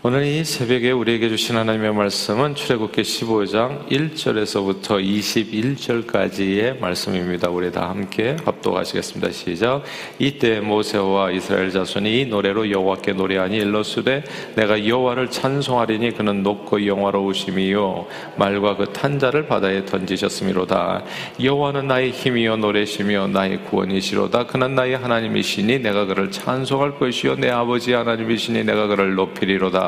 오늘 이 새벽에 우리에게 주신 하나님의 말씀은 출애굽기 15장 1절에서부터 21절까지의 말씀입니다. 우리 다 함께 합독하시겠습니다. 시작. 이때 모세와 이스라엘 자손이 이 노래로 여호와께 노래하니 일러스되 내가 여호와를 찬송하리니 그는 높고 영화로우심이요 말과 그 탄자를 바다에 던지셨음이로다. 여호와는 나의 힘이요 노래시며 나의 구원이시로다. 그는 나의 하나님이시니 내가 그를 찬송할 것이요 내 아버지 하나님이시니 내가 그를 높이리로다.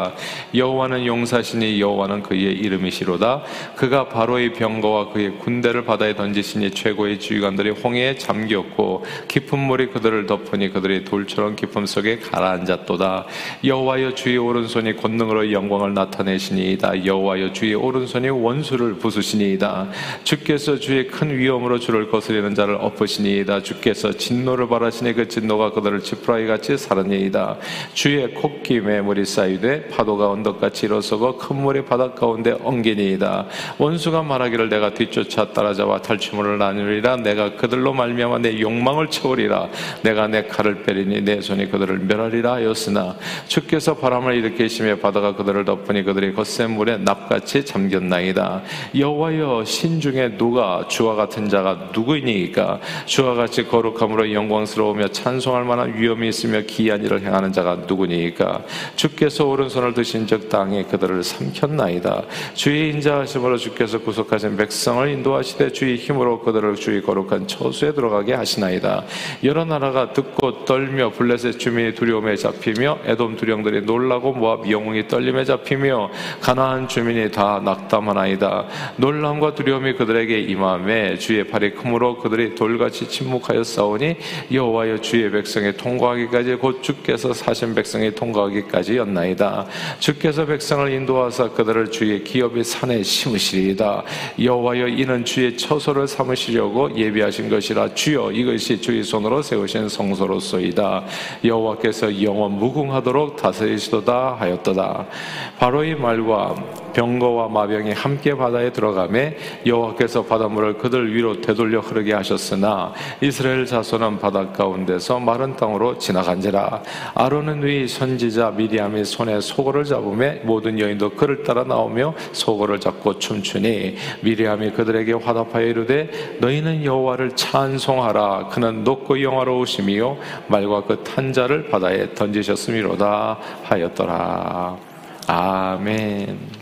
여호와는 용사시니 여호와는 그의 이름이시로다. 그가 바로의 병거와 그의 군대를 바다에 던지시니 최고의 지휘관들이 홍해에 잠겼고 깊은 물이 그들을 덮으니 그들이 돌처럼 깊음 속에 가라앉았도다. 여호와여 주의 오른손이 권능으로 영광을 나타내시니이다. 여호와여 주의 오른손이 원수를 부수시니이다. 주께서 주의 큰 위엄으로 주를 거스리는 자를 엎으시니이다. 주께서 진노를 바라시니 그 진노가 그들을 지푸라기 같이 사르니이다. 주의 콧김에 물이 쌓이되 파도가 언덕같이 일어서고 큰 물이 바닷 가운데 엉기니이다. 원수가 말하기를 내가 뒤쫓아 따라잡아 탈취물을 나누리라. 내가 그들로 말미암아 내 욕망을 채우리라. 내가 내 칼을 빼리니 내 손이 그들을 멸하리라 하였으나 주께서 바람을 일으키시며 바다가 그들을 덮으니 그들이 거센 물에 납같이 잠겼나이다. 여호와여 신 중에 누가 주와 같은 자가 누구이니까 주와 같이 거룩함으로 영광스러우며 찬송할 만한 위엄이 있으며 기이한 일을 행하는 자가 누구니까 주께서 오른손 손을 드신 적 땅에 그들을 삼켰나이다. 주의 인자하심으로 주께서 구속하신 백성을 인도하시되 주의 힘으로 그들을 주의 거룩한 처수에 들어가게 하시나이다. 여러 나라가 듣고 떨며 블레셋 주민이 두려움에 잡히며 에돔 두령들이 놀라고 모압 영웅이 떨림에 잡히며 가나안 주민이 다 낙담하나이다. 놀람과 두려움이 그들에게 임함에 주의 팔이 크므로 그들이 돌같이 침묵하여 싸우니 여호와여 주의 백성이 통과하기까지 곧 주께서 사신 백성이 통과하기까지였나이다. 주께서 백성을 인도하사 그들을 주의 기업의 산에 심으시리이다. 여호와여 이는 주의 처소를 삼으시려고 예비하신 것이라 주여 이것이 주의 손으로 세우신 성소로소이다. 여호와께서 영원 무궁하도록 다스리시도다 하였도다. 바로 이 말과 병거와 마병이 함께 바다에 들어가매 여호와께서 바닷물을 그들 위로 되돌려 흐르게 하셨으나 이스라엘 자손은 바다 가운데서 마른 땅으로 지나간지라 아론은 위 선지자 미리암이 손에 소 고를 잡으며 모든 여인도 그를 따라 나오며 소고를 잡고 춤추니 미리암이 그들에게 화답하여 이르되 너희는 여호와를 찬송하라. 그는 높고 영화로우심이요 말과 그 탄자를 바다에 던지셨음이로다. 하였더라. 아멘.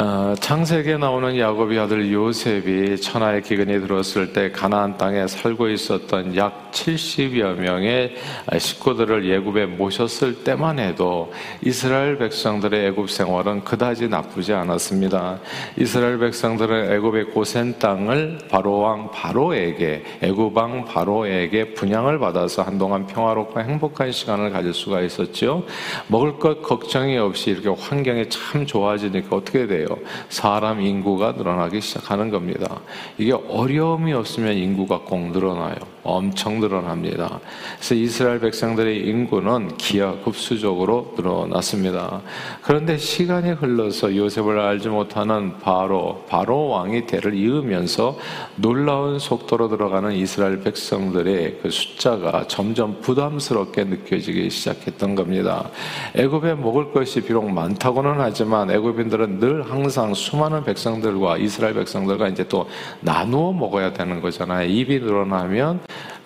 어, 창세기에 나오는 야곱의 아들 요셉이 천하의 기근이 들었을 때 가나안 땅에 살고 있었던 약 70여 명의 식구들을 예굽에 모셨을 때만 해도 이스라엘 백성들의 애굽 생활은 그다지 나쁘지 않았습니다. 이스라엘 백성들은 애굽의 고센 땅을 바로 왕 바로에게 애굽 왕 바로에게 분양을 받아서 한동안 평화롭고 행복한 시간을 가질 수가 있었죠. 먹을 것 걱정이 없이 이렇게 환경이 참 좋아지니까 어떻게 돼요? 사람 인구가 늘어나기 시작하는 겁니다. 이게 어려움이 없으면 인구가 꼭 늘어나요. 엄청 늘어납니다. 그래서 이스라엘 백성들의 인구는 기하급수적으로 늘어났습니다. 그런데 시간이 흘러서 요셉을 알지 못하는 바로 바로 왕이 대를 이으면서 놀라운 속도로 들어가는 이스라엘 백성들의 그 숫자가 점점 부담스럽게 느껴지기 시작했던 겁니다. 애굽에 먹을 것이 비록 많다고는 하지만 애굽인들은 늘 항상 수많은 백성들과 이스라엘 백성들과 이제 또 나누어 먹어야 되는 거잖아요. 입이 늘어나면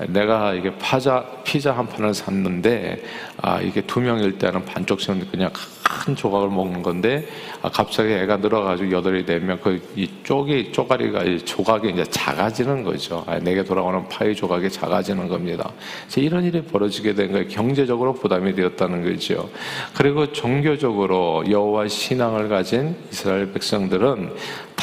내가 이게 파자 피자 한 판을 샀는데 아 이게 두 명일 때는 반쪽씩은 그냥 큰 조각을 먹는 건데 아, 갑자기 애가 늘어가지고 여덟이 되면 그 이 쪽이 쪼가리가 이 조각이 이제 작아지는 거죠. 아, 내게 돌아오는 파이 조각이 작아지는 겁니다. 이런 일이 벌어지게 된 거예요. 경제적으로 부담이 되었다는 거죠. 그리고 종교적으로 여호와 신앙을 가진 이스라엘 백성들은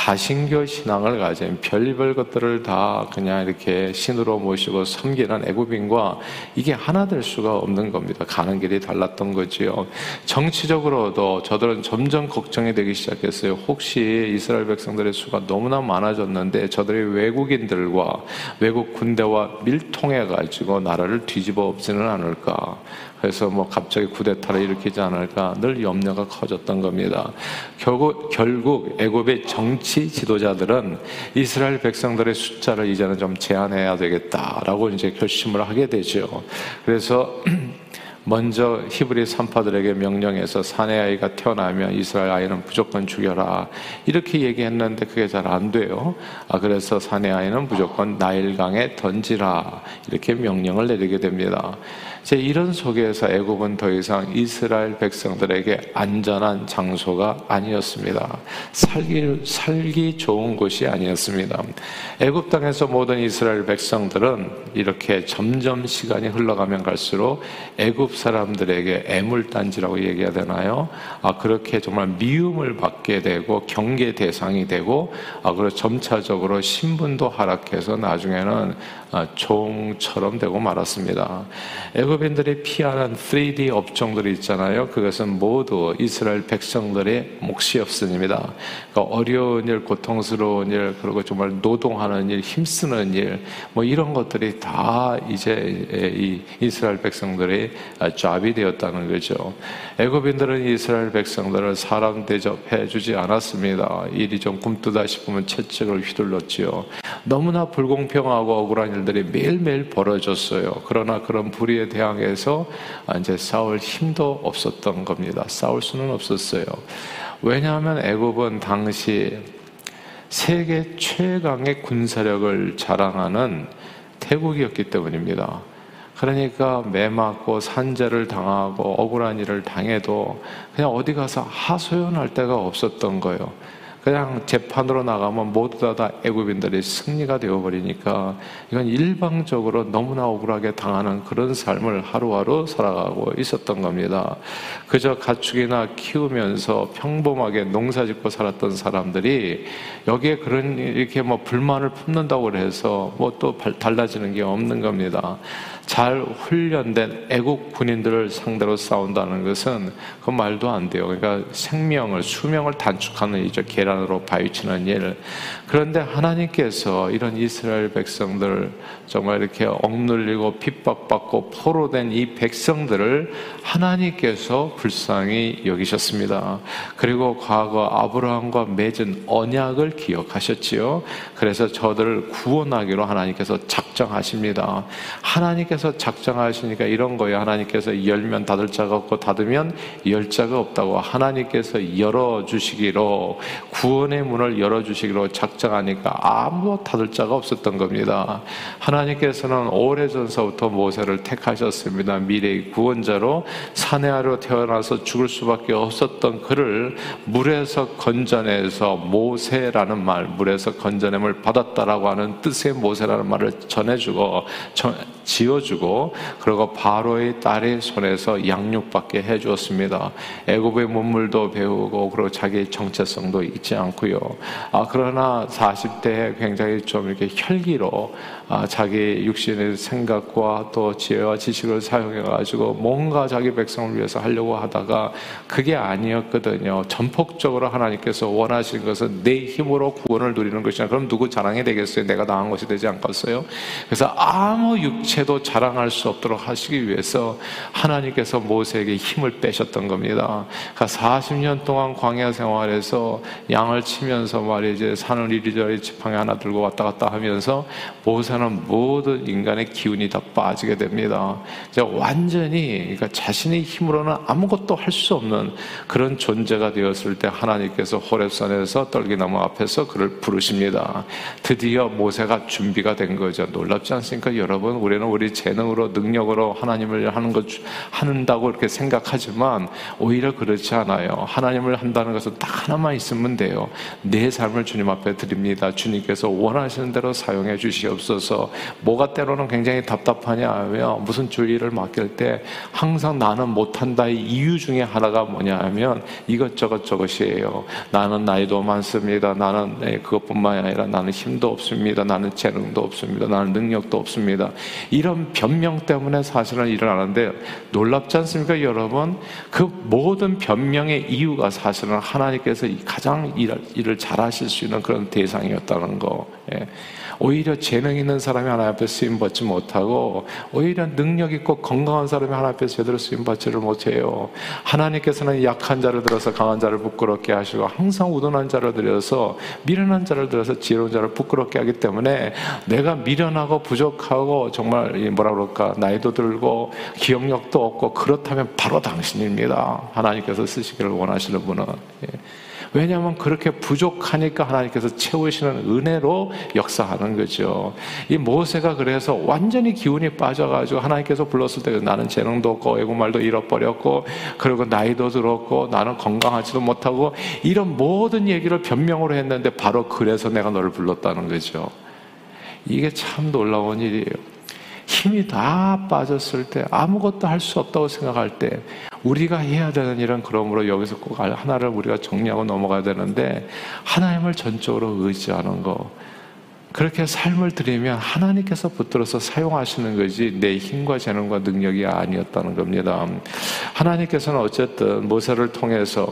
다신교 신앙을 가진 별별 것들을 다 그냥 이렇게 신으로 모시고 섬기는 애굽인과 이게 하나 될 수가 없는 겁니다. 가는 길이 달랐던 거지요. 정치적으로도 저들은 점점 걱정이 되기 시작했어요. 혹시 이스라엘 백성들의 수가 너무나 많아졌는데 저들이 외국인들과 외국 군대와 밀통해 가지고 나라를 뒤집어 엎지는 않을까. 그래서 뭐 갑자기 구데타를 일으키지 않을까 늘 염려가 커졌던 겁니다. 결국 결국 애굽의 정치 지도자들은 이스라엘 백성들의 숫자를 이제는 좀 제한해야 되겠다라고 이제 결심을 하게 되죠. 그래서 먼저 히브리 산파들에게 명령해서 사내 아이가 태어나면 이스라엘 아이는 무조건 죽여라 이렇게 얘기했는데 그게 잘 안 돼요. 아 그래서 사내 아이는 무조건 나일강에 던지라 이렇게 명령을 내리게 됩니다. 제 이런 속에서 애굽은 더 이상 이스라엘 백성들에게 안전한 장소가 아니었습니다. 살기 살기 좋은 곳이 아니었습니다. 애굽 땅에서 모든 이스라엘 백성들은 이렇게 점점 시간이 흘러가면 갈수록 애굽 사람들에게 애물단지라고 얘기해야 되나요? 아 그렇게 정말 미움을 받게 되고 경계 대상이 되고 아 그리고 점차적으로 신분도 하락해서 나중에는 아, 종처럼 되고 말았습니다. 애굽인들이 피하는 3D 업종들이 있잖아요. 그것은 모두 이스라엘 백성들의 몫이었습니다. 그러니까 어려운 일, 고통스러운 일, 그리고 정말 노동하는 일, 힘쓰는 일, 뭐 이런 것들이 다 이제 이 이스라엘 백성들의 잡이 되었다는 거죠. 애굽인들은 이스라엘 백성들을 사람 대접해 주지 않았습니다. 일이 좀 꿈뜨다 싶으면 채찍을 휘둘렀지요. 너무나 불공평하고 억울한 일 들이 매일매일 벌어졌어요. 그러나 그런 불의에 대항해서 이제 싸울 힘도 없었던 겁니다. 싸울 수는 없었어요. 왜냐하면 애굽은 당시 세계 최강의 군사력을 자랑하는 태국이었기 때문입니다. 그러니까 매 맞고 산재를 당하고 억울한 일을 당해도 그냥 어디 가서 하소연할 데가 없었던 거예요. 그냥 재판으로 나가면 모두 다 애굽인들이 승리가 되어버리니까 이건 일방적으로 너무나 억울하게 당하는 그런 삶을 하루하루 살아가고 있었던 겁니다. 그저 가축이나 키우면서 평범하게 농사 짓고 살았던 사람들이 여기에 그런 이렇게 뭐 불만을 품는다고 해서 뭐 또 달라지는 게 없는 겁니다. 잘 훈련된 애국 군인들을 상대로 싸운다는 것은 그 말도 안 돼요. 그러니까 생명을 수명을 단축하는 이죠 계란으로 바위치는 일. 그런데 하나님께서 이런 이스라엘 백성들 정말 이렇게 억눌리고 핍박받고 포로된 이 백성들을 하나님께서 불쌍히 여기셨습니다. 그리고 과거 아브라함과 맺은 언약을 기억하셨지요. 그래서 저들을 구원하기로 하나님께서 작정하십니다. 하나님께서 작정하시니까 이런 거예요. 하나님께서 열면 닫을 자가 없고 닫으면 열 자가 없다고 하나님께서 열어 주시기로 구원의 문을 열어 주시기로 작정 하니까 아무 닫을 자가 없었던 겁니다. 하나님께서는 오래전서부터 모세를 택하셨습니다. 미래의 구원자로 사내 아로 태어나서 죽을 수밖에 없었던 그를 물에서 건져내서 모세라는 말, 물에서 건져냄을 받았다라고 하는 뜻의 모세라는 말을 전해주고 지어주고 그리고 바로의 딸의 손에서 양육받게 해주었습니다. 애굽의 문물도 배우고 그리고 자기의 정체성도 잊지 않고요. 아 그러나 40대에 굉장히 좀 이렇게 혈기로 아, 자기 육신의 생각과 또 지혜와 지식을 사용해 가지고 뭔가 자기 백성을 위해서 하려고 하다가 그게 아니었거든요. 전폭적으로 하나님께서 원하시는 것은 내 힘으로 구원을 누리는 것이냐. 그럼 누구 자랑이 되겠어요? 내가 당한 것이 되지 않겠어요? 그래서 아무 육체 도 자랑할 수 없도록 하시기 위해서 하나님께서 모세에게 힘을 빼셨던 겁니다. 그러니까 40년 동안 광야 생활에서 양을 치면서 말이지 산을 이리저리 지팡이 하나 들고 왔다 갔다 하면서 모세 사람 모든 인간의 기운이 다 빠지게 됩니다. 완전히 그러니까 자신의 힘으로는 아무것도 할 수 없는 그런 존재가 되었을 때 하나님께서 호렙산에서 떨기나무 앞에서 그를 부르십니다. 드디어 모세가 준비가 된 거죠. 놀랍지 않습니까, 여러분? 우리는 우리 재능으로 능력으로 하나님을 하는 것 한다고 이렇게 생각하지만 오히려 그렇지 않아요. 하나님을 한다는 것은 딱 하나만 있으면 돼요. 내 삶을 주님 앞에 드립니다. 주님께서 원하시는 대로 사용해 주시옵소서. 뭐가 때로는 굉장히 답답하냐면 무슨 주의를 맡길 때 항상 나는 못한다의 이유 중에 하나가 뭐냐 하면 이것저것 저것이에요. 나는 나이도 많습니다. 나는 네, 그것뿐만 아니라 나는 힘도 없습니다. 나는 재능도 없습니다. 나는 능력도 없습니다. 이런 변명 때문에 사실은 일어나는데 놀랍지 않습니까, 여러분? 그 모든 변명의 이유가 사실은 하나님께서 가장 일을 잘하실 수 있는 그런 대상이었다는 거. 예. 오히려 재능 있는 사람이 하나님 앞에 쓰임 받지 못하고 오히려 능력 있고 건강한 사람이 하나님 앞에 제대로 쓰임 받지를 못해요. 하나님께서는 약한 자를 들어서 강한 자를 부끄럽게 하시고 항상 우둔한 자를 들여서 미련한 자를 들어서 지혜로운 자를 부끄럽게 하기 때문에 내가 미련하고 부족하고 정말 뭐라 그럴까 나이도 들고 기억력도 없고 그렇다면 바로 당신입니다. 하나님께서 쓰시기를 원하시는 분은. 예. 왜냐하면 그렇게 부족하니까 하나님께서 채우시는 은혜로 역사하는 거죠. 이 모세가 그래서 완전히 기운이 빠져가지고 하나님께서 불렀을 때 나는 재능도 없고 애국말도 잃어버렸고 그리고 나이도 들었고 나는 건강하지도 못하고 이런 모든 얘기를 변명으로 했는데 바로 그래서 내가 너를 불렀다는 거죠. 이게 참 놀라운 일이에요. 힘이 다 빠졌을 때 아무것도 할 수 없다고 생각할 때 우리가 해야 되는 일은 그러므로 여기서 꼭 하나를 우리가 정리하고 넘어가야 되는데 하나님을 전적으로 의지하는 거 그렇게 삶을 드리면 하나님께서 붙들어서 사용하시는 거지 내 힘과 재능과 능력이 아니었다는 겁니다. 하나님께서는 어쨌든 모세를 통해서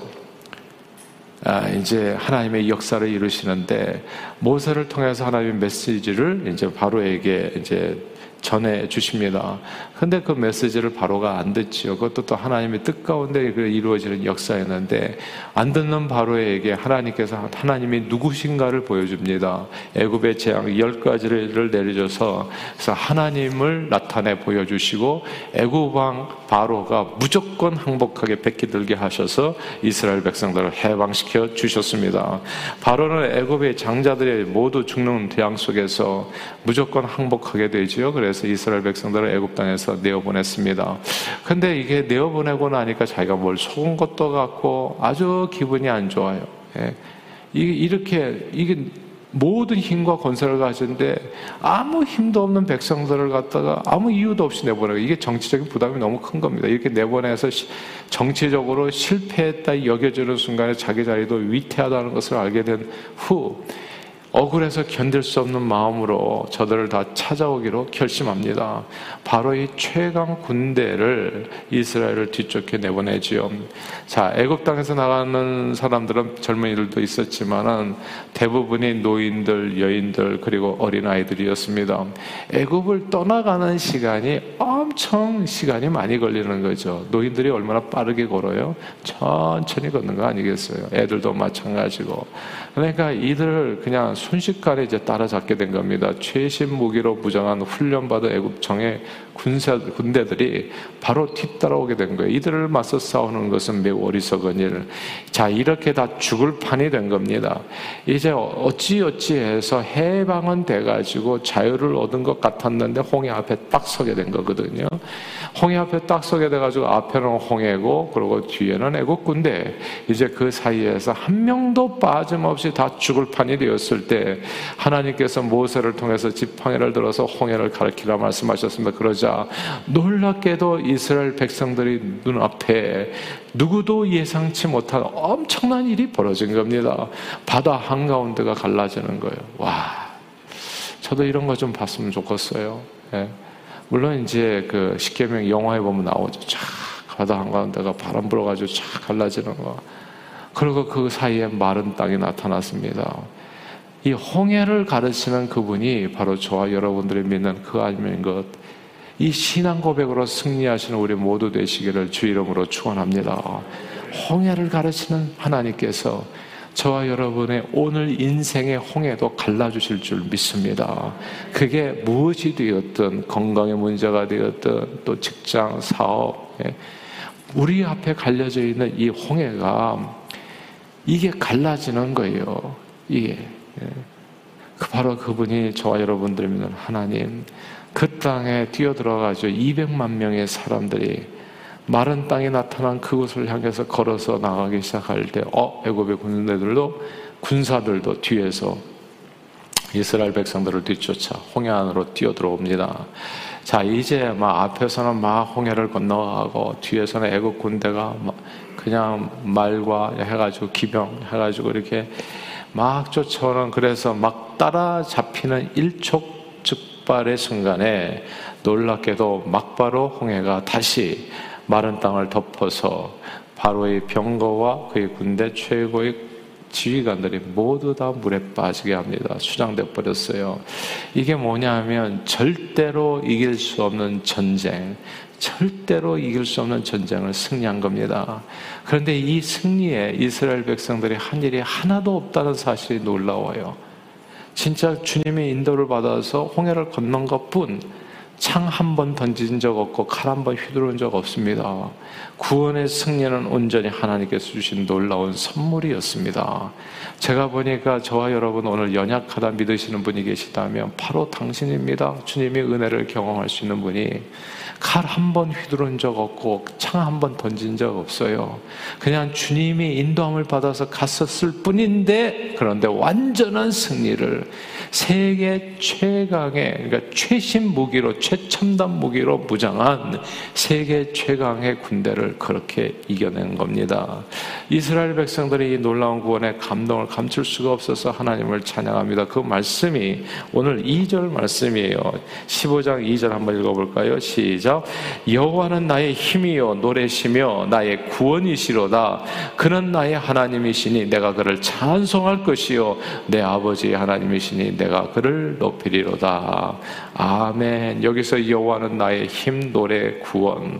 아, 이제 하나님의 역사를 이루시는데 모세를 통해서 하나님의 메시지를 이제 바로에게 이제 전해 주십니다. 근데 그 메시지를 바로가 안 듣지요. 그것도 또 하나님의 뜻 가운데 그 이루어지는 역사였는데 안 듣는 바로에게 하나님께서 하나님이 누구신가를 보여줍니다. 애굽의 재앙 열 가지를 내려줘서 그래서 하나님을 나타내 보여주시고 애굽 왕 바로가 무조건 항복하게 뺏기들게 하셔서 이스라엘 백성들을 해방시켜 주셨습니다. 바로는 애굽의 장자들이 모두 죽는 대양 속에서 무조건 항복하게 되지요. 서 이스라엘 백성들을 애굽 땅에서 내어 보냈습니다. 근데 이게 내어 보내고 나니까 자기가 뭘 속은 것도 같고 아주 기분이 안 좋아요. 예. 이렇게 이게 모든 힘과 권세를 가진데 아무 힘도 없는 백성들을 갖다가 아무 이유도 없이 내보내고 이게 정치적인 부담이 너무 큰 겁니다. 이렇게 내보내서 정치적으로 실패했다 여겨지는 순간에 자기 자리도 위태하다는 것을 알게 된 후 억울해서 견딜 수 없는 마음으로 저들을 다 찾아오기로 결심합니다. 바로 이 최강 군대를 이스라엘을 뒤쫓게 내보내지요. 자, 애굽 땅에서 나가는 사람들은 젊은이들도 있었지만은 대부분이 노인들, 여인들 그리고 어린 아이들이었습니다. 애굽을 떠나가는 시간이 엄청 시간이 많이 걸리는 거죠. 노인들이 얼마나 빠르게 걸어요? 천천히 걷는 거 아니겠어요? 애들도 마찬가지고. 그러니까 이들을 그냥 순식간에 이제 따라잡게 된 겁니다. 최신 무기로 무장한 훈련받은 애국청의 군사, 군대들이 바로 뒤따라오게 된 거예요. 이들을 맞서 싸우는 것은 매우 어리석은 일. 자, 이렇게 다 죽을 판이 된 겁니다. 이제 어찌 어찌 해서 해방은 돼가지고 자유를 얻은 것 같았는데 홍해 앞에 딱 서게 된 거거든요. 홍해 앞에 딱 서게 돼가지고 앞에는 홍해고 그리고 뒤에는 애국 군대. 이제 그 사이에서 한 명도 빠짐없이 다 죽을 판이 되었을 때 하나님께서 모세를 통해서 지팡이를 들어서 홍해를 가르키라 말씀하셨습니다. 그러자 놀랍게도 이스라엘 백성들이 눈앞에 누구도 예상치 못한 엄청난 일이 벌어진 겁니다. 바다 한가운데가 갈라지는 거예요. 와, 저도 이런 거 좀 봤으면 좋겠어요. 예. 물론 이제 그 십계명 영화에 보면 나오죠. 쫙 바다 한가운데가 바람 불어가지고 쫙 갈라지는 거. 그리고 그 사이에 마른 땅이 나타났습니다. 이 홍해를 가르치는 그분이 바로 저와 여러분들이 믿는 그 아니면 것. 이 신앙 고백으로 승리하시는 우리 모두 되시기를 주 이름으로 축원합니다. 홍해를 가르치는 하나님께서 저와 여러분의 오늘 인생의 홍해도 갈라주실 줄 믿습니다. 그게 무엇이 되었든 건강의 문제가 되었든 또 직장, 사업, 예. 우리 앞에 갈려져 있는 이 홍해가 이게 갈라지는 거예요. 이게 바로 그분이 저와 여러분들 믿는 하나님. 그 땅에 뛰어들어가지고 200만 명의 사람들이 마른 땅에 나타난 그곳을 향해서 걸어서 나가기 시작할 때, 어, 애굽의 군대들도 군사들도 뒤에서 이스라엘 백성들을 뒤쫓아 홍해 안으로 뛰어들어옵니다. 자, 이제 막 앞에서는 막 홍해를 건너가고 뒤에서는 애굽 군대가 그냥 말과 해가지고 기병 해가지고 이렇게 막 쫓아오는 그래서 막 따라잡히는 일촉 폭발의 순간에 놀랍게도 막바로 홍해가 다시 마른 땅을 덮어서 바로의 병거와 그의 군대 최고의 지휘관들이 모두 다 물에 빠지게 합니다. 수장돼 버렸어요. 이게 뭐냐면 절대로 이길 수 없는 전쟁, 절대로 이길 수 없는 전쟁을 승리한 겁니다. 그런데 이 승리에 이스라엘 백성들이 한 일이 하나도 없다는 사실이 놀라워요. 진짜 주님의 인도를 받아서 홍해를 건넌 것 뿐, 창 한 번 던진 적 없고 칼 한 번 휘두른 적 없습니다. 구원의 승리는 온전히 하나님께서 주신 놀라운 선물이었습니다. 제가 보니까 저와 여러분 오늘 연약하다 믿으시는 분이 계시다면 바로 당신입니다. 주님의 은혜를 경험할 수 있는 분이 칼 한 번 휘두른 적 없고 창 한 번 던진 적 없어요. 그냥 주님이 인도함을 받아서 갔었을 뿐인데 그런데 완전한 승리를 세계 최강의 그러니까 최신 무기로 최첨단 무기로 무장한 세계 최강의 군대를 그렇게 이겨낸 겁니다. 이스라엘 백성들이 이 놀라운 구원의 감동을 감출 수가 없어서 하나님을 찬양합니다. 그 말씀이 오늘 2절 말씀이에요. 15장 2절 한번 읽어볼까요? 시작. 여호와는 나의 힘이요 노래시며 나의 구원이시로다. 그는 나의 하나님이시니 내가 그를 찬송할 것이요 내 아버지의 하나님이시니 내가 그를 높이리로다. 아멘. 여기 서 여호와는 나의 힘, 노래, 구원.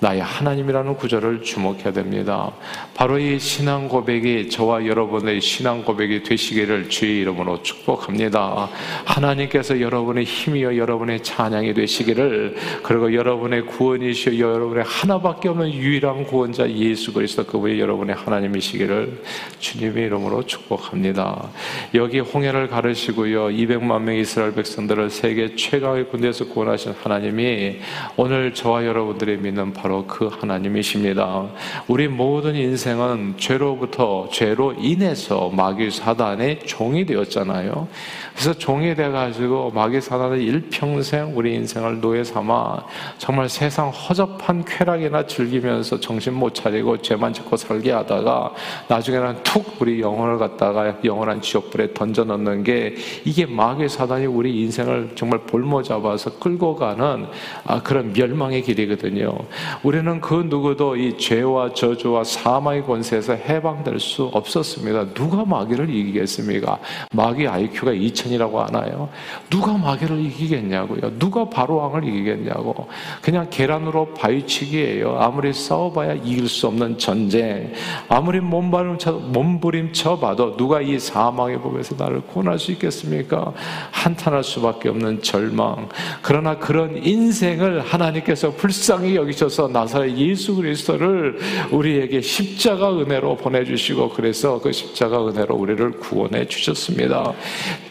나의 하나님이라는 구절을 주목해야 됩니다. 바로 이 신앙 고백이 저와 여러분의 신앙 고백이 되시기를 주의 이름으로 축복합니다. 하나님께서 여러분의 힘이여 여러분의 찬양이 되시기를 그리고 여러분의 구원이시여 여러분의 하나밖에 없는 유일한 구원자 예수 그리스도 그분이 여러분의 하나님이시기를 주님의 이름으로 축복합니다. 여기 홍해를 가르시고요. 200만 명 이스라엘 백성들을 세계 최강의 군대에서 구원하 신 하나님이 오늘 저와 여러분들이 믿는 바로 그 하나님이십니다. 우리 모든 인생은 죄로부터 죄로 인해서 마귀 사단의 종이 되었잖아요. 그래서 종이 돼 가지고 마귀 사단의 일평생 우리 인생을 노예 삼아 정말 세상 허접한 쾌락이나 즐기면서 정신 못 차리고 죄만 짓고 살게 하다가 나중에는 툭 우리 영혼을 갖다가 영원한 지옥불에 던져 넣는 게 이게 마귀 사단이 우리 인생을 정말 볼모 잡아서 끌고 가는 아, 그런 멸망의 길이거든요. 우리는 그 누구도 이 죄와 저주와 사망의 권세에서 해방될 수 없었습니다. 누가 마귀를 이기겠습니까? 마귀 IQ가 2000 전이라고 하나요? 누가 마귀를 이기겠냐고요? 누가 바로왕을 이기겠냐고? 그냥 계란으로 바위치기예요. 아무리 싸워봐야 이길 수 없는 전쟁. 아무리 몸부림쳐 봐도 누가 이 사망의 법에서 나를 구원할 수 있겠습니까? 한탄할 수밖에 없는 절망. 그러나 그런 인생을 하나님께서 불쌍히 여기셔서 나사렛 예수 그리스도를 우리에게 십자가 은혜로 보내주시고 그래서 그 십자가 은혜로 우리를 구원해 주셨습니다.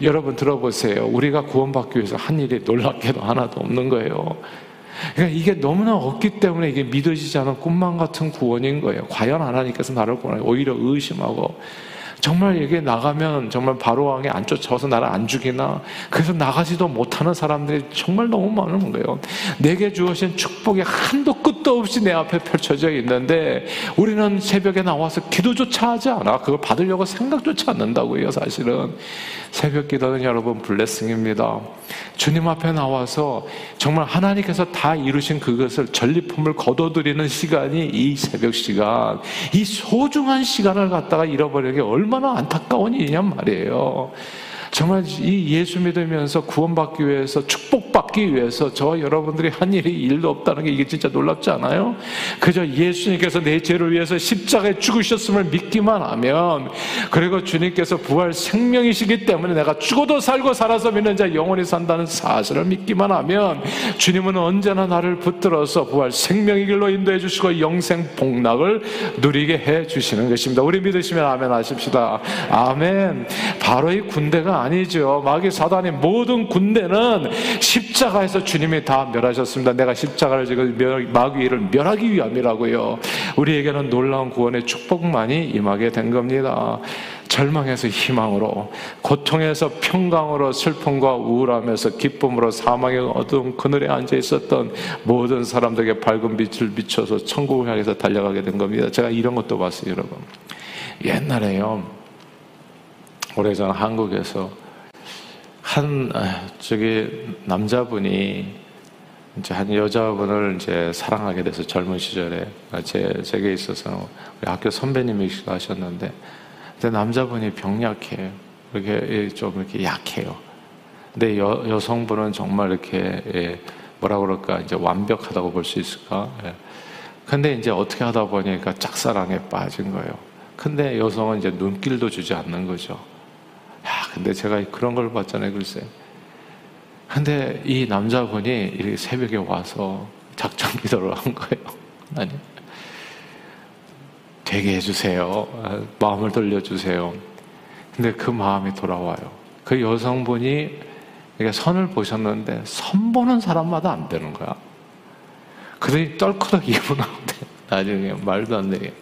여러분 들어보세요. 우리가 구원받기 위해서 한 일이 놀랍게도 하나도 없는 거예요. 그러니까 이게 너무나 없기 때문에 이게 믿어지지 않은 꿈만 같은 구원인 거예요. 과연 하나님께서 나를 구원해 오히려 의심하고 정말 여기에 나가면 정말 바로왕이 안 쫓아와서 나를 안 죽이나 그래서 나가지도 못하는 사람들이 정말 너무 많은 거예요. 내게 주어진 축복이 한도 끝도 없이 내 앞에 펼쳐져 있는데 우리는 새벽에 나와서 기도조차 하지 않아. 그걸 받으려고 생각조차 않는다고요, 사실은. 새벽 기도는 여러분 블레싱입니다. 주님 앞에 나와서 정말 하나님께서 다 이루신 그것을 전리품을 거둬들이는 시간이 이 새벽 시간, 이 소중한 시간을 갖다가 잃어버리는 게 얼마나 안타까운 일이냔 말이에요. 정말 이 예수 믿으면서 구원받기 위해서 축복받기 위해서 저 여러분들이 한 일이 일도 없다는 게 이게 진짜 놀랍지 않아요? 그저 예수님께서 내 죄를 위해서 십자가에 죽으셨음을 믿기만 하면 그리고 주님께서 부활 생명이시기 때문에 내가 죽어도 살고 살아서 믿는 자 영원히 산다는 사실을 믿기만 하면 주님은 언제나 나를 붙들어서 부활 생명의 길로 인도해 주시고 영생 복락을 누리게 해 주시는 것입니다. 우리 믿으시면 아멘 하십시다. 아멘. 바로 이 군대가 아니죠. 마귀 사단의 모든 군대는 십자가에서 주님이 다 멸하셨습니다. 내가 십자가를 지금 마귀를 멸하기 위함이라고요. 우리에게는 놀라운 구원의 축복만이 임하게 된 겁니다. 절망에서 희망으로, 고통에서 평강으로, 슬픔과 우울함에서 기쁨으로 사망의 어두운 그늘에 앉아 있었던 모든 사람들에게 밝은 빛을 비춰서 천국을 향해서 달려가게 된 겁니다. 제가 이런 것도 봤어요, 여러분. 옛날에요. 오래전 한국에서 한 아, 저기 남자분이 이제 한 여자분을 이제 사랑하게 돼서 젊은 시절에 제 제게 있어서 우리 학교 선배님이시기도 하셨는데 근데 남자분이 병약해요. 이렇게 좀 이렇게 약해요. 근데 여, 여성분은 정말 이렇게 예, 뭐라 그럴까 이제 완벽하다고 볼 수 있을까? 예. 근데 이제 어떻게 하다 보니까 짝사랑에 빠진 거예요. 근데 여성은 이제 눈길도 주지 않는 거죠. 야, 근데 제가 그런 걸 봤잖아요, 글쎄. 근데 이 남자분이 이렇게 새벽에 와서 작전 기도를 한 거예요. 아니, 되게 해주세요. 마음을 돌려주세요. 근데 그 마음이 돌아와요. 그 여성분이 선을 보셨는데 선 보는 사람마다 안 되는 거야. 그들이 떨커덕 이분하는데 나중에 말도 안 되게.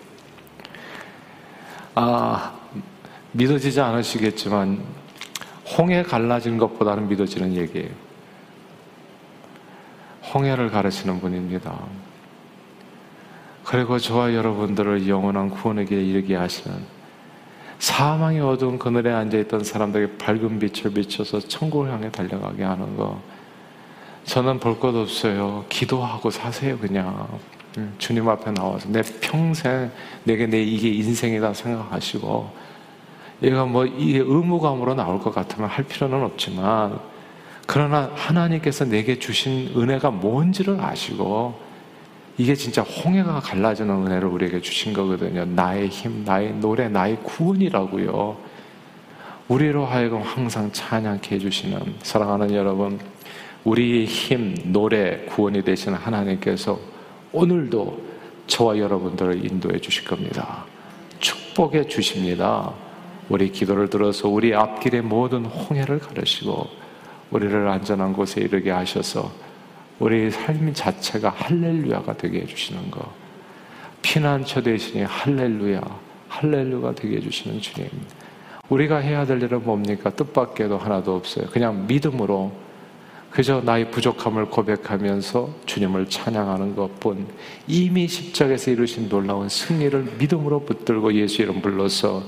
아 믿어지지 않으시겠지만 홍해 갈라진 것보다는 믿어지는 얘기예요. 홍해를 가르치는 분입니다. 그리고 저와 여러분들을 영원한 길에 이르게 하시는 사망의 어두운 그늘에 앉아있던 사람들에게 밝은 빛을 비춰서 천국을 향해 달려가게 하는 거. 저는 볼 것 없어요. 기도하고 사세요, 그냥. 음, 주님 앞에 나와서 내 평생 내게 내 이게 인생이다 생각하시고 얘가 뭐 이게 의무감으로 나올 것 같으면 할 필요는 없지만 그러나 하나님께서 내게 주신 은혜가 뭔지를 아시고 이게 진짜 홍해가 갈라지는 은혜를 우리에게 주신 거거든요. 나의 힘, 나의 노래, 나의 구원이라고요. 우리로 하여금 항상 찬양케 해주시는 사랑하는 여러분, 우리의 힘, 노래, 구원이 되시는 하나님께서 오늘도 저와 여러분들을 인도해 주실 겁니다. 축복해 주십니다. 우리 기도를 들어서 우리 앞길의 모든 홍해를 가르시고 우리를 안전한 곳에 이르게 하셔서 우리 삶 자체가 할렐루야가 되게 해주시는 거. 피난처 대신에 할렐루야, 할렐루가 되게 해주시는 주님. 우리가 해야 될 일은 뭡니까? 뜻밖에도 하나도 없어요. 그냥 믿음으로 그저 나의 부족함을 고백하면서 주님을 찬양하는 것뿐 이미 십자가에서 이루신 놀라운 승리를 믿음으로 붙들고 예수 이름 불러서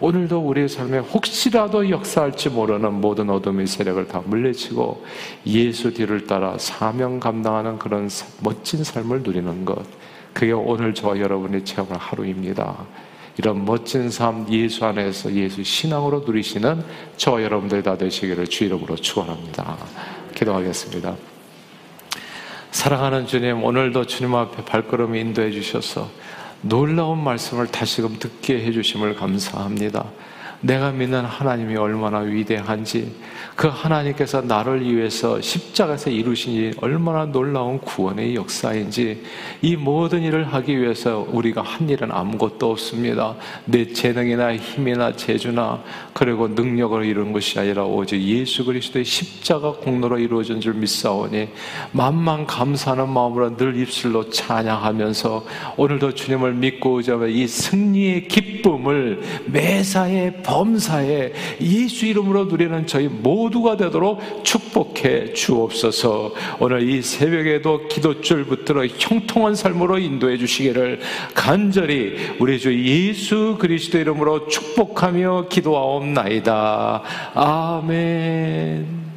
오늘도 우리의 삶에 혹시라도 역사할지 모르는 모든 어둠의 세력을 다 물리치고 예수 뒤를 따라 사명 감당하는 그런 멋진 삶을 누리는 것. 그게 오늘 저와 여러분이 체험할 하루입니다. 이런 멋진 삶 예수 안에서 예수 신앙으로 누리시는 저와 여러분들 다 되시기를 주 이름으로 축원합니다. 기도하겠습니다. 사랑하는 주님, 오늘도 주님 앞에 발걸음 인도해 주셔서 놀라운 말씀을 다시금 듣게 해주심을 감사합니다. 내가 믿는 하나님이 얼마나 위대한지 그 하나님께서 나를 위해서 십자가에서 이루신 이 얼마나 놀라운 구원의 역사인지 이 모든 일을 하기 위해서 우리가 한 일은 아무것도 없습니다. 내 재능이나 힘이나 재주나 그리고 능력을 이룬 것이 아니라 오직 예수 그리스도의 십자가 공로로 이루어진 줄 믿사오니 만만 감사하는 마음으로 늘 입술로 찬양하면서 오늘도 주님을 믿고 오자면 이 승리의 기쁨을 매사에 범사에 예수 이름으로 누리는 저희 모두가 되도록 축복해 주옵소서. 오늘 이 새벽에도 기도줄 붙들어 형통한 삶으로 인도해 주시기를 간절히 우리 주 예수 그리스도 이름으로 축복하며 기도하옵나이다. 아멘.